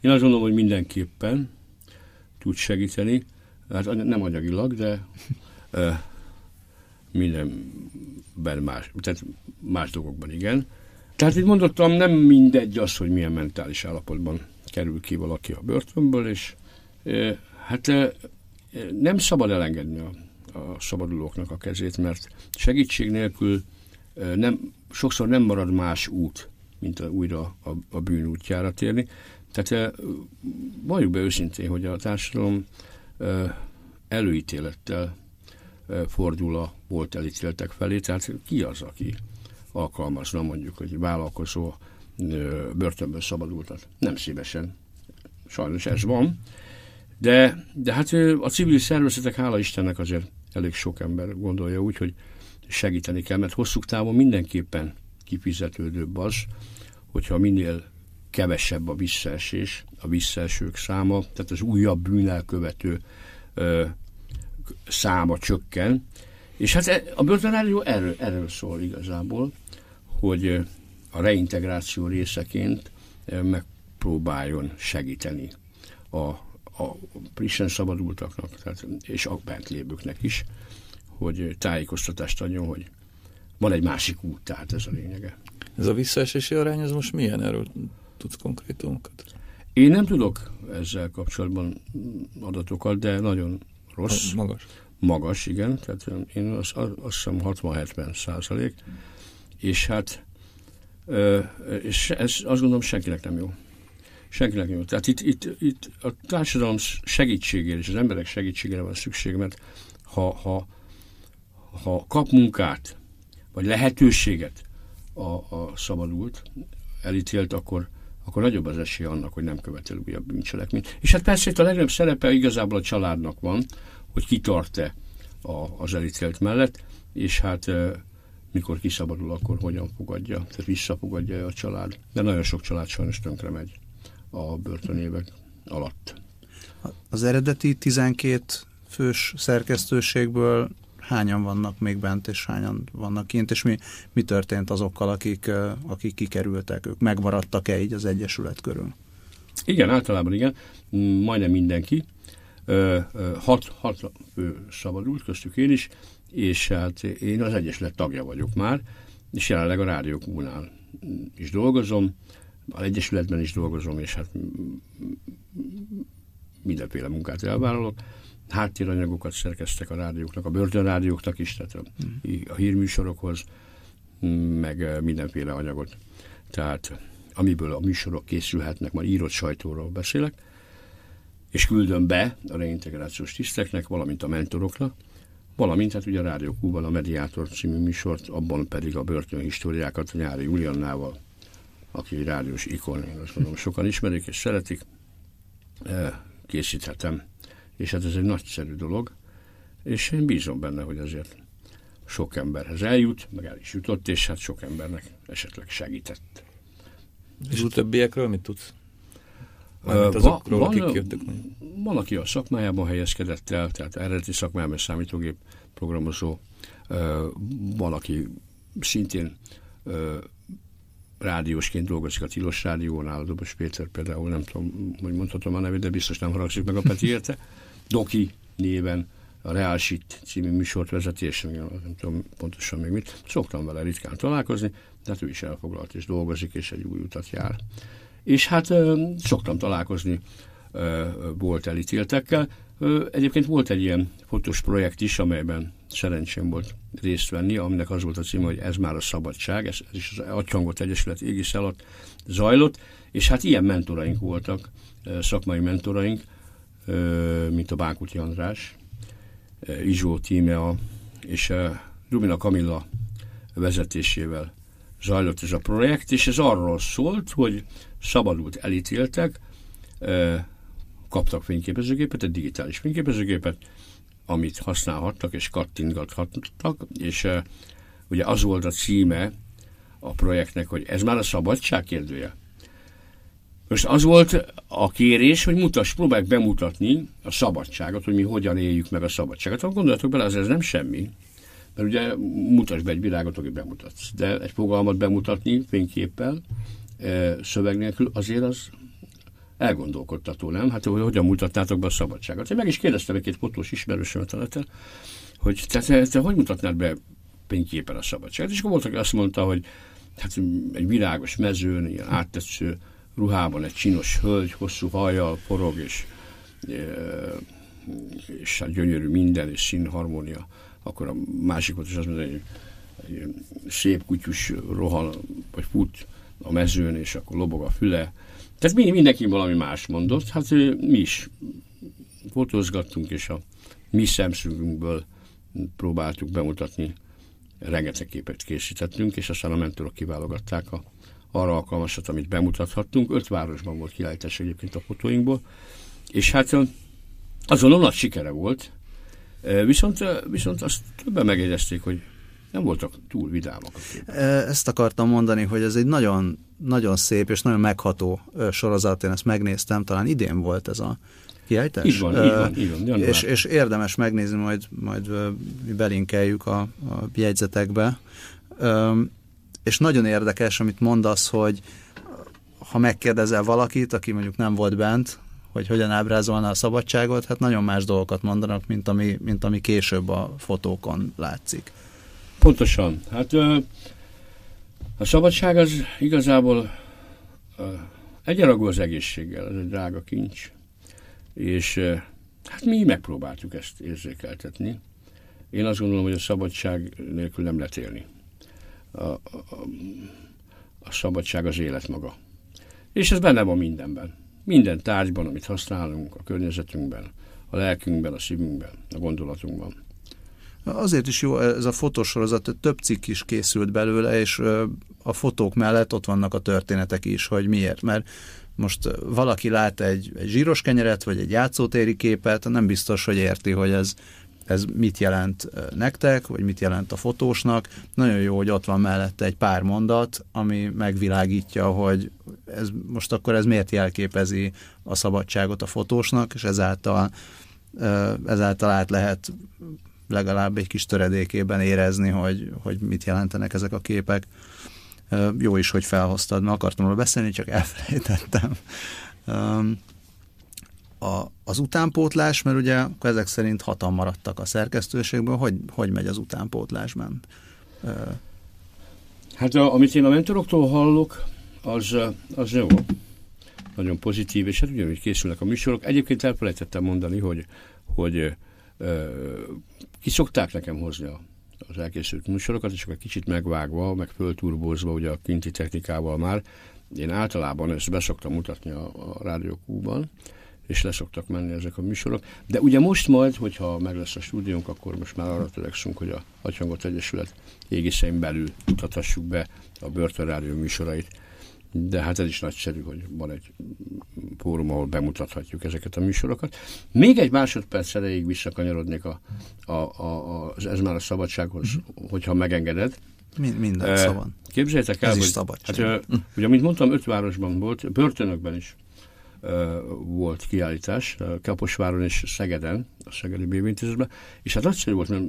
Speaker 4: Én azt gondolom, hogy mindenképpen tud segíteni, hát nem anyagilag, de uh, mindenben más, tehát más dolgokban igen. Tehát itt mondottam, nem mindegy az, hogy milyen mentális állapotban kerül ki valaki a börtönből, és uh, hát uh, nem szabad elengedni a, a szabadulóknak a kezét, mert segítség nélkül nem, sokszor nem marad más út, mint a, újra a, a bűn útjára térni. Tehát valljuk be őszintén, hogy a társadalom előítélettel fordul a volt elítéltek felé, tehát ki az, aki alkalmazna mondjuk, hogy vállalkozó börtönből szabadultat. Nem szívesen. Sajnos ez van. De, de hát a civil szervezetek, hála Istennek azért elég sok ember gondolja úgy, hogy segíteni kell, mert hosszú távon mindenképpen kifizetődőbb az, hogyha minél kevesebb a visszaesés, a visszaesők száma, tehát az újabb bűnelkövető ö, száma csökken. És hát e, a börtönrádió erről, erről szól igazából, hogy a reintegráció részeként megpróbáljon segíteni a, a frissen szabadultaknak, tehát, és a bent lévőknek is, hogy tájékoztatást adjon, hogy van egy másik út, tehát ez a lényege.
Speaker 3: Ez a visszaesési arány, ez most milyen? Erről tudsz konkrétumokat?
Speaker 4: Én nem tudok ezzel kapcsolatban adatokat, de nagyon rossz.
Speaker 3: Magas.
Speaker 4: Magas, igen. Tehát én azt, azt hiszem 60-70 százalék. És hát és ez azt gondolom senkinek nem jó. Senkinek nem jó. Tehát itt, itt, itt a társadalom segítségére és az emberek segítségére van szükség, mert ha, ha, ha kap munkát, vagy lehetőséget a, a szabadult, elítélt, akkor, akkor nagyobb az esély annak, hogy nem követel újabb bűncselekményt. És hát persze itt a legnagyobb szerepe igazából a családnak van, hogy kitart-e a, az elítélt mellett, és hát mikor kiszabadul, akkor hogyan fogadja, tehát visszafogadja a család. De nagyon sok család sajnos tönkre megy a börtönévek alatt.
Speaker 2: Az eredeti 12 fős szerkesztőségből hányan vannak még bent, és hányan vannak kint, és mi, mi történt azokkal, akik, akik kikerültek, ők megmaradtak-e így az Egyesület körül?
Speaker 4: Igen, általában igen, majdnem mindenki. Hat, hat fő szabadult, köztük én is, és hát én az Egyesület tagja vagyok már, és jelenleg a rádiókúnál is dolgozom, az Egyesületben is dolgozom, és hát mindenféle munkát elvállalok háttéranyagokat szerkeztek a rádióknak, a börtönrádióknak is, tehát a, a hírműsorokhoz, meg mindenféle anyagot. Tehát amiből a műsorok készülhetnek, majd írott sajtóról beszélek, és küldöm be a reintegrációs tiszteknek, valamint a mentoroknak, valamint hát ugye a Rádió Kúban a Mediátor című műsort, abban pedig a börtönhistóriákat a nyári Juliannával, aki egy rádiós ikon, én azt mondom, sokan ismerik és szeretik, készíthetem és hát ez egy nagyszerű dolog, és én bízom benne, hogy azért sok emberhez eljut, meg el is jutott, és hát sok embernek esetleg segített.
Speaker 3: És a többiekről mit tudsz?
Speaker 4: Uh, azokról, van, akik jöttek Van, aki a szakmájában helyezkedett el, tehát eredeti szakmájában számítógép programozó, van, aki szintén rádiósként dolgozik a Tilos Rádiónál, Dobos Péter például, nem tudom, hogy mondhatom a nevét, de biztos nem haragszik meg a Peti érte. Doki néven a Real Shit című műsort vezeti, és nem tudom pontosan még mit. Szoktam vele ritkán találkozni, de hát ő is elfoglalt és dolgozik, és egy új utat jár. És hát szoktam találkozni volt elítéltekkel. Egyébként volt egy ilyen fotós projekt is, amelyben szerencsém volt részt venni, aminek az volt a címe, hogy ez már a szabadság, ez, ez is az Atyhangot Egyesület égisz alatt zajlott, és hát ilyen mentoraink voltak, szakmai mentoraink, mint a Bánkuti András, Izsó Tímea és Rubina Kamilla vezetésével zajlott ez a projekt, és ez arról szólt, hogy szabadult elítéltek, kaptak fényképezőgépet, egy digitális fényképezőgépet, amit használhattak és kattintgathattak, és ugye az volt a címe a projektnek, hogy ez már a szabadság kérdője. Most az volt a kérés, hogy mutass, próbálj bemutatni a szabadságot, hogy mi hogyan éljük meg a szabadságot. Ha gondoljatok bele, az ez nem semmi. Mert ugye mutasd be egy világot, aki bemutatsz. De egy fogalmat bemutatni fényképpel, e, szöveg nélkül, azért az elgondolkodtató, nem? Hát hogy hogyan mutatnátok be a szabadságot. Én meg is kérdeztem egy-két fotós ismerősömet a neten, hogy te, te, te, hogy mutatnád be fényképpen a szabadságot? És akkor volt, aki azt mondta, hogy hát egy virágos mezőn, ilyen áttetsző ruhában egy csinos hölgy, hosszú hajjal forog, és, és hát gyönyörű minden, és színharmónia akkor a másik volt is azt mondja, hogy egy szép kutyus rohan, vagy fut a mezőn, és akkor lobog a füle. Tehát mindenki valami más mondott. Hát mi is fotózgattunk, és a mi szemszögünkből próbáltuk bemutatni, rengeteg képet készítettünk, és aztán a mentorok kiválogatták a, arra alkalmasat, amit bemutathattunk. Öt városban volt kiállítás egyébként a fotóinkból, és hát azon nagy sikere volt, Viszont, viszont azt többen megjegyezték, hogy nem voltak túl vidámak.
Speaker 2: Ezt akartam mondani, hogy ez egy nagyon, nagyon szép és nagyon megható sorozat, én ezt megnéztem, talán idén volt ez a kiállítás.
Speaker 4: Így van, így van, így van
Speaker 2: és, és érdemes megnézni, majd, majd mi belinkeljük a, a jegyzetekbe. És nagyon érdekes, amit mondasz, hogy ha megkérdezel valakit, aki mondjuk nem volt bent, hogy hogyan ábrázolna a szabadságot, hát nagyon más dolgokat mondanak, mint ami, mint ami később a fotókon látszik.
Speaker 4: Pontosan. Hát a szabadság az igazából egyenragú az egészséggel, ez egy drága kincs. És hát mi megpróbáltuk ezt érzékeltetni. Én azt gondolom, hogy a szabadság nélkül nem lehet élni. A, a, a szabadság az élet maga. És ez benne van mindenben. Minden tárgyban, amit használunk, a környezetünkben, a lelkünkben, a szívünkben, a gondolatunkban.
Speaker 2: Azért is jó ez a fotósorozat, több cikk is készült belőle, és a fotók mellett ott vannak a történetek is, hogy miért. Mert most valaki lát egy, egy zsíros kenyeret, vagy egy játszótéri képet, nem biztos, hogy érti, hogy ez ez mit jelent nektek, vagy mit jelent a fotósnak. Nagyon jó, hogy ott van mellette egy pár mondat, ami megvilágítja, hogy ez, most akkor ez miért jelképezi a szabadságot a fotósnak, és ezáltal, ezáltal át lehet legalább egy kis töredékében érezni, hogy, hogy mit jelentenek ezek a képek. Jó is, hogy felhoztad, mert akartam róla beszélni, csak elfelejtettem a, az utánpótlás, mert ugye akkor ezek szerint hatan maradtak a szerkesztőségből, hogy, hogy megy az utánpótlásban?
Speaker 4: Hát a, amit én a mentoroktól hallok, az, az jó. Nagyon pozitív, és hát ugyanúgy készülnek a műsorok. Egyébként elfelejtettem mondani, hogy, hogy ö, ki szokták nekem hozni a, az elkészült műsorokat, és akkor kicsit megvágva, meg fölturbózva ugye a kinti technikával már. Én általában ezt beszoktam mutatni a, a Rádió Q-ban, és leszoktak menni ezek a műsorok. De ugye most majd, hogyha meg lesz a stúdiónk, akkor most már arra törekszünk, hogy a Agyhangot Egyesület égiszein belül mutathassuk be a Börtönrádió műsorait. De hát ez is nagyszerű, hogy van egy fórum, ahol bemutathatjuk ezeket a műsorokat. Még egy másodperc erejéig visszakanyarodnék a, a, a, az Ez már a szabadsághoz, mm-hmm. hogyha megengeded.
Speaker 2: Minden uh, szabad.
Speaker 4: Képzeljétek el,
Speaker 2: ez
Speaker 4: hogy,
Speaker 2: is szabadság. Hát,
Speaker 4: ugye, mint mondtam, öt városban volt, börtönökben is volt kiállítás Kaposváron és Szegeden, a Szegedi Bévintézetben, és hát nagyszerű volt, mert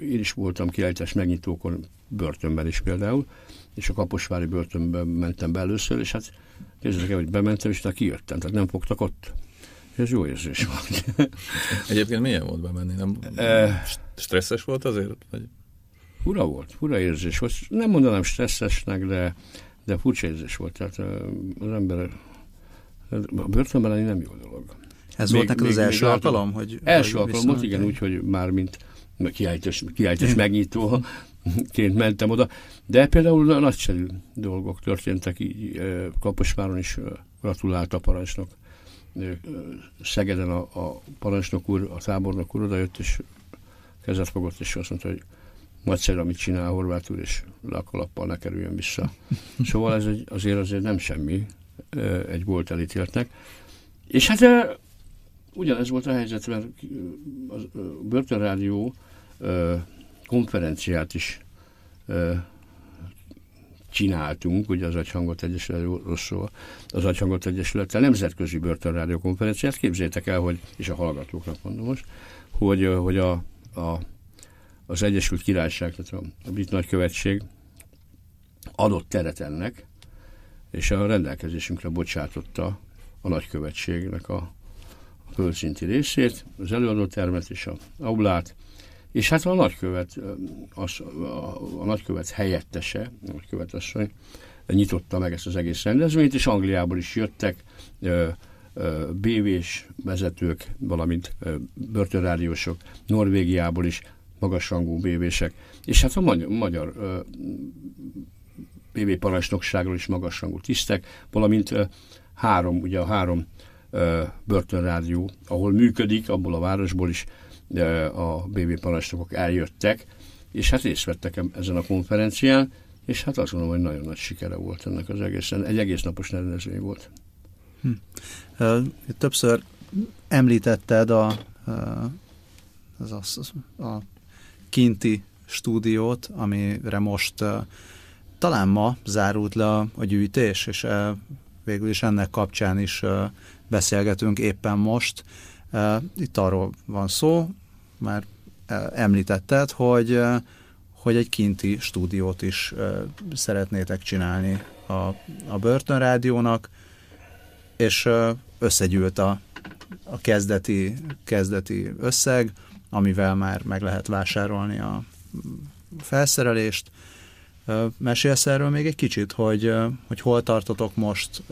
Speaker 4: én is voltam kiállítás megnyitókon börtönben is például, és a Kaposvári börtönben mentem be először, és hát képzeljék el, hogy bementem, és tehát kijöttem, tehát nem fogtak ott. Ez jó érzés volt.
Speaker 3: Egyébként milyen volt bemenni? Nem e... stresszes volt azért? Vagy?
Speaker 4: Fura volt, fura érzés volt. Nem mondanám stresszesnek, de, de furcsa érzés volt. Tehát az ember A börtönben lenni nem jó dolog.
Speaker 2: Ez még, volt neked az első alkalom? Hogy,
Speaker 4: első alkalom igen, úgy, hogy már mint kiállítás, kiállítás megnyitó ként mentem oda, de például nagyszerű dolgok történtek így Kaposváron is gratulált a parancsnok. Szegeden a, a parancsnok úr, a tábornok úr odajött, és kezet fogott, és azt mondta, hogy nagyszerű, amit csinál Horváth úr, és lakalappal ne kerüljön vissza. Szóval ez egy, azért azért nem semmi egy volt elítéltnek. És hát ugyanez volt a helyzet, mert a Börtönrádió konferenciát is csináltunk, ugye az Agyhangot Egyesületről, az Agyhangot Egyesülettel nemzetközi börtönrádió konferenciát. Képzétek el, hogy, és a hallgatóknak mondom most, hogy, hogy a, a, az Egyesült Királyság, tehát a, a brit nagykövetség adott teret ennek, és a rendelkezésünkre bocsátotta a nagykövetségnek a, a földszinti részét, az előadótermet és a aulát, és hát a nagykövet, az, a, a nagykövet helyettese, a nagykövet asszony nyitotta meg ezt az egész rendezvényt, és Angliából is jöttek BV-s vezetők, valamint börtönrádiósok, Norvégiából is magasrangú BV-sek, és hát a magyar, magyar BV parancsnokságról is magasrangú tisztek, valamint három, ugye a három börtönrádió, ahol működik, abból a városból is a BB parancsnokok eljöttek, és hát részt vettek ezen a konferencián, és hát azt mondom, hogy nagyon nagy sikere volt ennek az egészen. Egy egész napos rendezvény volt. Hm.
Speaker 2: Többször említetted a, az, az, a kinti stúdiót, amire most talán ma zárult le a, a gyűjtés, és végül is ennek kapcsán is beszélgetünk éppen most. Itt arról van szó, már említetted, hogy, hogy egy kinti stúdiót is szeretnétek csinálni a, a Börtönrádiónak, és összegyűlt a, a kezdeti, kezdeti összeg, amivel már meg lehet vásárolni a felszerelést. Mesélsz erről még egy kicsit, hogy, hogy hol tartotok most,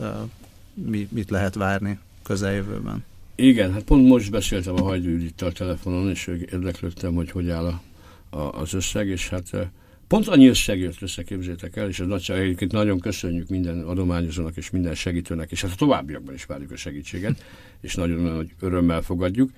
Speaker 2: mi, mit lehet várni közeljövőben?
Speaker 4: Igen, hát pont most beszéltem a Hajdú a telefonon, és érdeklődtem, hogy hogy áll a, a, az összeg, és hát pont annyi összeg jött össze, képzétek el, és a nagyság egyébként nagyon köszönjük minden adományozónak és minden segítőnek, és hát a továbbiakban is várjuk a segítséget, és nagyon nagy örömmel fogadjuk.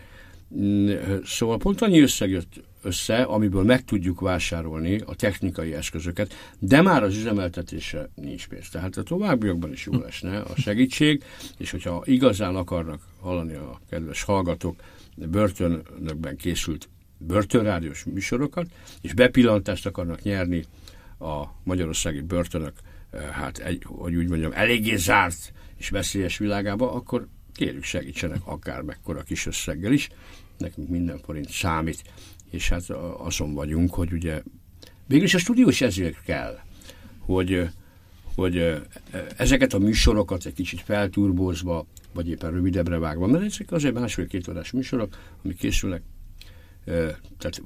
Speaker 4: Mm, szóval pont annyi összeg jött össze, amiből meg tudjuk vásárolni a technikai eszközöket, de már az üzemeltetésre nincs pénz. Tehát a továbbiakban is jó lesne a segítség, és hogyha igazán akarnak hallani a kedves hallgatók börtönökben készült börtönrádiós műsorokat, és bepillantást akarnak nyerni a magyarországi börtönök, eh, hát egy, hogy úgy mondjam, eléggé zárt és veszélyes világába, akkor kérjük segítsenek akár mekkora kis összeggel is, nekünk minden forint számít, és hát azon vagyunk, hogy ugye végülis a stúdió is ezért kell, hogy, hogy ezeket a műsorokat egy kicsit felturbózva, vagy éppen rövidebbre vágva, mert ezek azért másfél-két órás műsorok, amik készülnek, tehát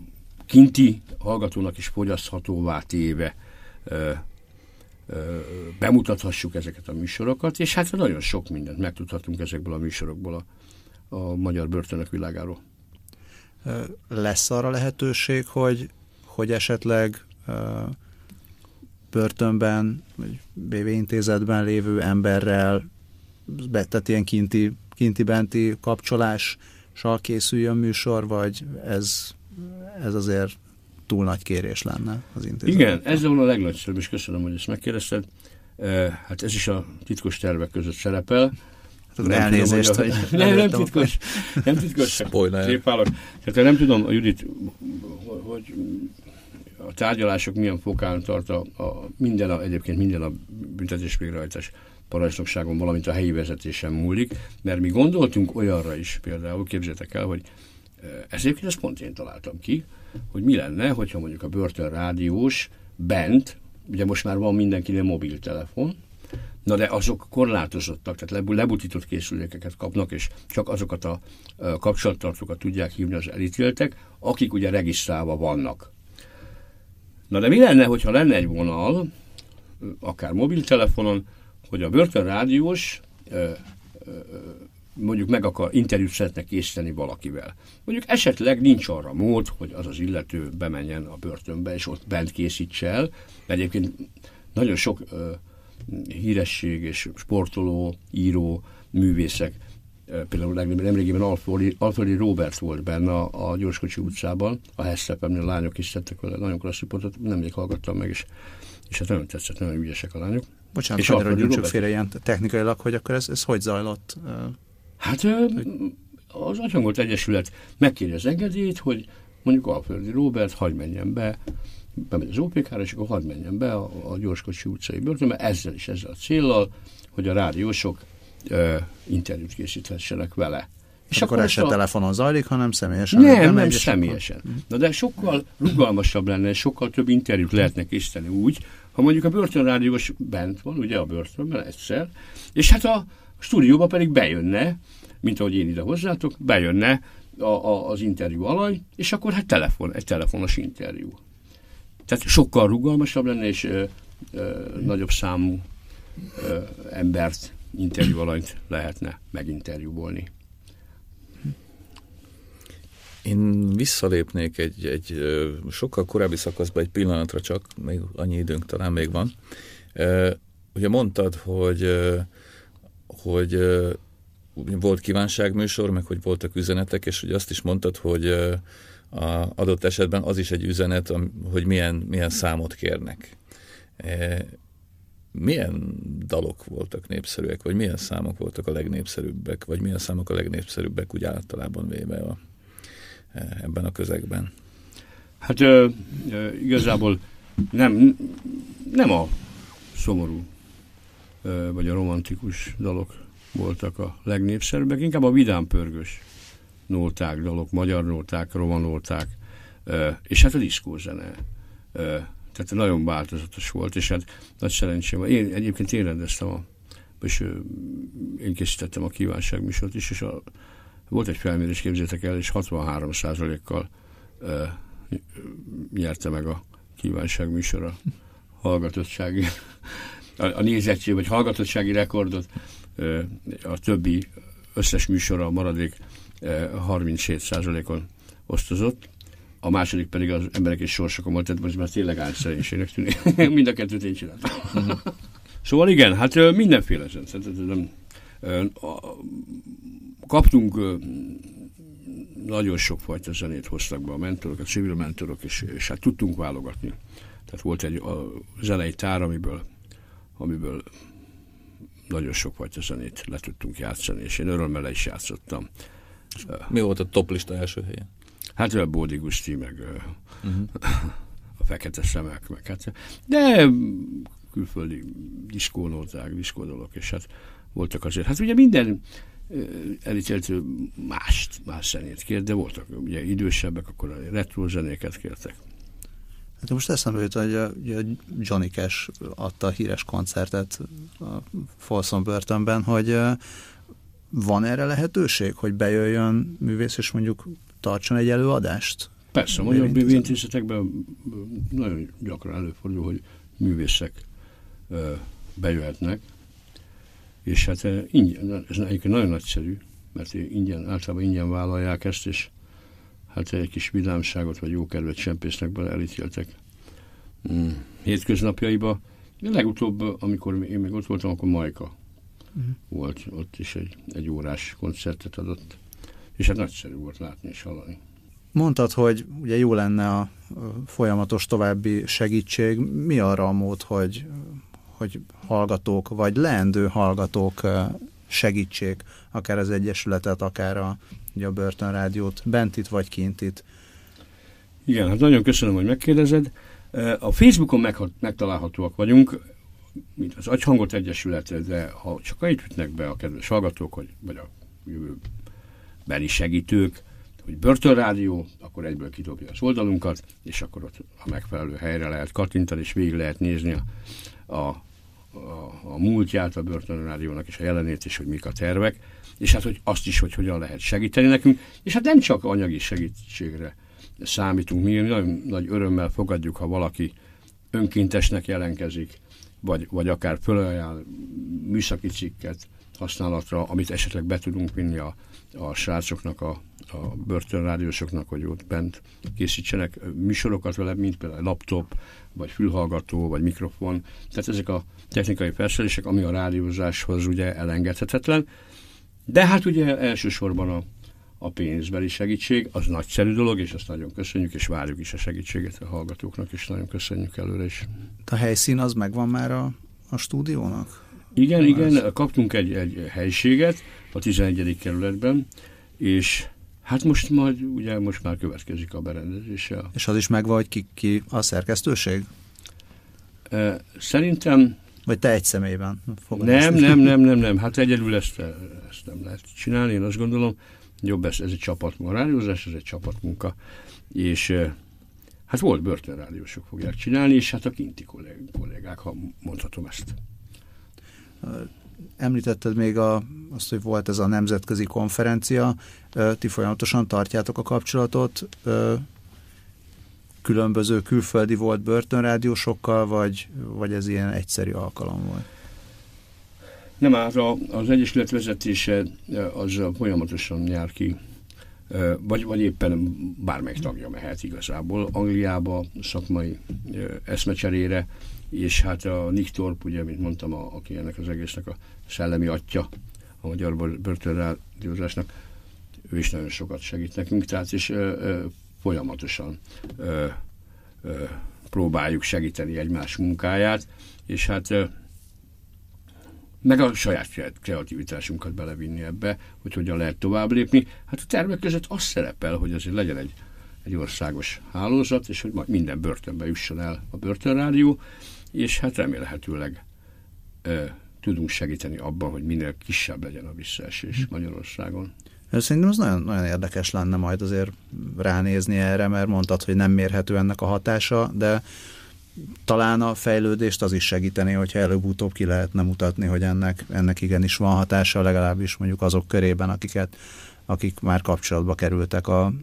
Speaker 4: kinti hallgatónak is fogyaszthatóvá téve bemutathassuk ezeket a műsorokat, és hát nagyon sok mindent megtudhatunk ezekből a műsorokból a, a magyar börtönök világáról.
Speaker 2: Lesz arra lehetőség, hogy, hogy esetleg börtönben, vagy BV intézetben lévő emberrel, tehát ilyen kinti, kinti-benti kapcsolással készüljön műsor, vagy ez, ez azért túl nagy kérés lenne az intézet.
Speaker 4: Igen, ez a legnagyszerűbb, és köszönöm, hogy ezt megkérdezted. Hát ez is a titkos tervek között szerepel.
Speaker 2: Hát nem elnézést, tudom, hogy,
Speaker 4: nem, nem titkos, nem titkos.
Speaker 3: Spoiler.
Speaker 4: Tehát nem tudom, a Judit, hogy a tárgyalások milyen fokán tart a, a minden a, egyébként minden a büntetés végrehajtás parancsnokságon, valamint a helyi vezetésen múlik, mert mi gondoltunk olyanra is, például képzétek el, hogy ez egyébként ezt pont én találtam ki, hogy mi lenne, hogyha mondjuk a börtön rádiós bent, ugye most már van mindenkinél mobiltelefon, na de azok korlátozottak, tehát lebutított készülékeket kapnak, és csak azokat a kapcsolattartókat tudják hívni az elítéltek, akik ugye regisztrálva vannak. Na de mi lenne, hogyha lenne egy vonal, akár mobiltelefonon, hogy a börtönrádiós mondjuk meg akar, interjút szeretne készíteni valakivel. Mondjuk esetleg nincs arra mód, hogy az az illető bemenjen a börtönbe, és ott bent készítse el, egyébként nagyon sok ö, híresség és sportoló, író, művészek, például nemrégiben Alföldi, Alföldi Robert volt benne a, a Gyorskocsi utcában, a Hesztepemnél lányok is tettek vele nagyon klassz riportot, nemrég hallgattam meg, és, és hát nagyon tetszett, nagyon ügyesek a lányok.
Speaker 2: Bocsánat, és hogy csak félre ilyen technikailag, hogy akkor ez, ez hogy zajlott?
Speaker 4: Hát az Atyhangolt Egyesület megkéri az engedélyt, hogy mondjuk Alföldi Robert hagy menjen be, bemegy az OPK-ra, és akkor hadd menjen be a, a Gyorskocsi utcai börtönbe, ezzel is, ezzel a céllal, hogy a rádiósok ö, interjút készíthessenek vele.
Speaker 2: És, akkor, akkor ez se a... telefonon zajlik, hanem személyesen?
Speaker 4: Nem, nem személyesen. Akkor... Na de sokkal rugalmasabb lenne, sokkal több interjút lehetne készíteni úgy, ha mondjuk a börtönrádiós bent van, ugye a börtönben egyszer, és hát a stúdióba pedig bejönne, mint ahogy én ide hozzátok, bejönne a, a, az interjú alany, és akkor hát telefon, egy telefonos interjú. Tehát sokkal rugalmasabb lenne, és ö, ö, nagyobb számú ö, embert, interjú alanyt lehetne meginterjúvolni.
Speaker 3: Én visszalépnék egy, egy sokkal korábbi szakaszba egy pillanatra csak, még annyi időnk talán még van. Ugye mondtad, hogy hogy volt kívánságműsor, meg hogy voltak üzenetek, és hogy azt is mondtad, hogy a adott esetben az is egy üzenet, hogy milyen, milyen számot kérnek. Milyen dalok voltak népszerűek, vagy milyen számok voltak a legnépszerűbbek, vagy milyen számok a legnépszerűbbek úgy általában véve a, ebben a közegben?
Speaker 4: Hát ö, ö, igazából nem, nem a szomorú vagy a romantikus dalok voltak a legnépszerűbbek, inkább a vidám pörgős nóták, dalok, magyar nóták, romanolták, és hát a diszkózene. Tehát nagyon változatos volt, és hát nagy szerencsém. Én egyébként én rendeztem a, és én készítettem a kívánságműsort is, és a, volt egy felmérés, képzétek el, és 63 kal nyerte meg a kívánságműsor a hallgatottsági a, a nézettség vagy hallgatottsági rekordot a többi összes műsora a maradék 37%-on osztozott. A második pedig az emberek és sorsokon volt, tehát most már tényleg álszerénységnek tűnik. Mind a kettőt én csináltam. Uh-huh. Szóval igen, hát mindenféle zene. Kaptunk nagyon sokfajta zenét hoztak be a mentorok, a civil mentorok, és, és hát tudtunk válogatni. Tehát volt egy a zenei tár, amiből amiből nagyon sok fajta zenét le tudtunk játszani, és én örömmel is játszottam.
Speaker 3: Mi volt a toplista első helyen?
Speaker 4: Hát a Bódi Guszti, meg uh-huh. a Fekete Szemek, meg hát, de külföldi diszkónóták, diszkódolok, és hát voltak azért, hát ugye minden elítéltő más, más zenét kért, de voltak ugye idősebbek, akkor a retro zenéket kértek.
Speaker 2: Hát most eszembe jut, hogy a, Johnny Cash adta a híres koncertet a Folsom börtönben, hogy van erre lehetőség, hogy bejöjjön művész, és mondjuk tartson egy előadást?
Speaker 4: Persze, a magyar művénytészetekben nagyon gyakran előfordul, hogy művészek bejöhetnek, és hát ingyen, ez egyébként nagyon nagyszerű, mert ingyen, általában ingyen vállalják ezt, és hát egy kis vidámságot vagy jókedvet csempésznek bele elítéltek mm, hétköznapjaiba. De legutóbb, amikor én még ott voltam, akkor Majka uh-huh. volt, ott is egy, egy órás koncertet adott, és hát nagyszerű volt látni és hallani.
Speaker 2: Mondtad, hogy ugye jó lenne a folyamatos további segítség. Mi arra a mód, hogy, hogy hallgatók, vagy leendő hallgatók segítsék akár az Egyesületet, akár a, ugye a Börtönrádiót, bent itt vagy kint itt.
Speaker 4: Igen, hát nagyon köszönöm, hogy megkérdezed. A Facebookon meg, megtalálhatóak vagyunk, mint az Agyhangot Egyesület, de ha csak annyit ütnek be a kedves hallgatók, hogy, vagy a jövőbeli segítők, hogy Börtönrádió, akkor egyből kidobja az oldalunkat, és akkor ott a megfelelő helyre lehet kattintani, és végig lehet nézni a, a a, a múltját a börtönrádiónak és a jelenét is, hogy mik a tervek, és hát hogy azt is, hogy hogyan lehet segíteni nekünk, és hát nem csak anyagi segítségre számítunk, mi nagyon nagy örömmel fogadjuk, ha valaki önkéntesnek jelenkezik, vagy, vagy akár fölajánl műszaki cikket, használatra, amit esetleg be tudunk vinni a, a srácoknak, a, a börtönrádiósoknak, hogy ott bent készítsenek műsorokat vele, mint például laptop, vagy fülhallgató, vagy mikrofon. Tehát ezek a technikai felszerelések, ami a rádiózáshoz ugye elengedhetetlen. De hát ugye elsősorban a, a pénzbeli segítség, az nagyszerű dolog, és azt nagyon köszönjük, és várjuk is a segítséget a hallgatóknak, és nagyon köszönjük előre is.
Speaker 2: A helyszín az megvan már a, a stúdiónak?
Speaker 4: Igen, igen, kaptunk egy, egy helységet a 11. kerületben, és hát most majd, ugye most már következik a berendezése.
Speaker 2: És az is megvan, hogy ki, ki a szerkesztőség?
Speaker 4: Szerintem...
Speaker 2: Vagy te egy személyben?
Speaker 4: Nem, nem, nem, nem, nem. Hát egyedül ezt, ezt nem lehet csinálni, én azt gondolom. Jobb ez, ez egy csapatmunka. A rádiózás, ez egy csapatmunka. És hát volt börtönrádiósok fogják csinálni, és hát a kinti kollégák, ha mondhatom ezt.
Speaker 2: Említetted még a, azt, hogy volt ez a nemzetközi konferencia, ti folyamatosan tartjátok a kapcsolatot, különböző külföldi volt börtönrádiósokkal, vagy, vagy ez ilyen egyszerű alkalom volt?
Speaker 4: Nem, hát az Egyesület vezetése az folyamatosan jár ki, vagy, vagy éppen bármelyik tagja mehet igazából Angliába szakmai eszmecserére, és hát a Nick Thorpe, ugye, mint mondtam, a, aki ennek az egésznek a szellemi atya, a magyar börtönrádiózásnak, ő is nagyon sokat segít nekünk, tehát és ö, ö, folyamatosan ö, ö, próbáljuk segíteni egymás munkáját, és hát ö, meg a saját kreativitásunkat belevinni ebbe, hogy hogyan lehet tovább lépni. Hát a tervek között az szerepel, hogy azért legyen egy, egy országos hálózat, és hogy majd minden börtönbe jusson el a börtönrádió, és hát remélhetőleg ö, tudunk segíteni abban, hogy minél kisebb legyen a visszaesés hm. Magyarországon.
Speaker 2: Szerintem az nagyon, nagyon érdekes lenne majd azért ránézni erre, mert mondtad, hogy nem mérhető ennek a hatása, de talán a fejlődést az is segíteni, hogyha előbb-utóbb ki lehetne mutatni, hogy ennek, ennek igenis van hatása, legalábbis mondjuk azok körében, akiket, akik már kapcsolatba kerültek a,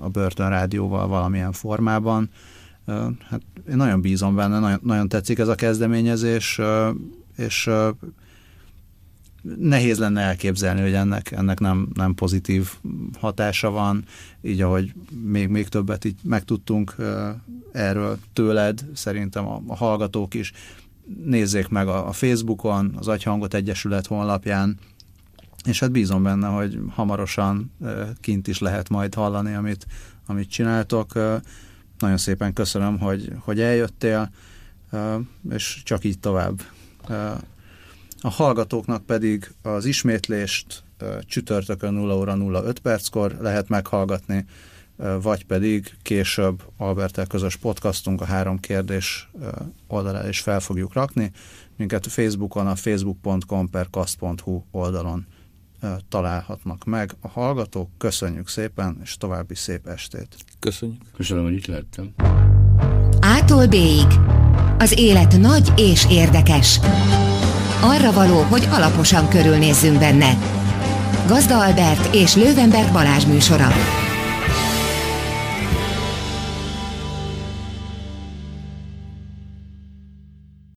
Speaker 2: a börtönrádióval valamilyen formában. Hát én nagyon bízom benne, nagyon, nagyon tetszik ez a kezdeményezés, és nehéz lenne elképzelni, hogy ennek, ennek nem, nem pozitív hatása van, így ahogy még, még többet így megtudtunk erről tőled, szerintem a, a hallgatók is nézzék meg a, a Facebookon, az Agyhangot Egyesület honlapján, és hát bízom benne, hogy hamarosan kint is lehet majd hallani, amit, amit csináltok. Nagyon szépen köszönöm, hogy, hogy eljöttél, és csak így tovább. A hallgatóknak pedig az ismétlést csütörtökön 0 óra 05 perckor lehet meghallgatni, vagy pedig később Albertel közös podcastunk a három kérdés oldalára is fel fogjuk rakni. Minket a Facebookon, a facebook.com per oldalon találhatnak meg a hallgatók. Köszönjük szépen, és további szép estét.
Speaker 3: Köszönjük.
Speaker 4: Köszönöm, hogy itt lehettem.
Speaker 1: Ától B-ig. Az élet nagy és érdekes. Arra való, hogy alaposan körülnézzünk benne. Gazda Albert és Lővenberg Balázs műsora.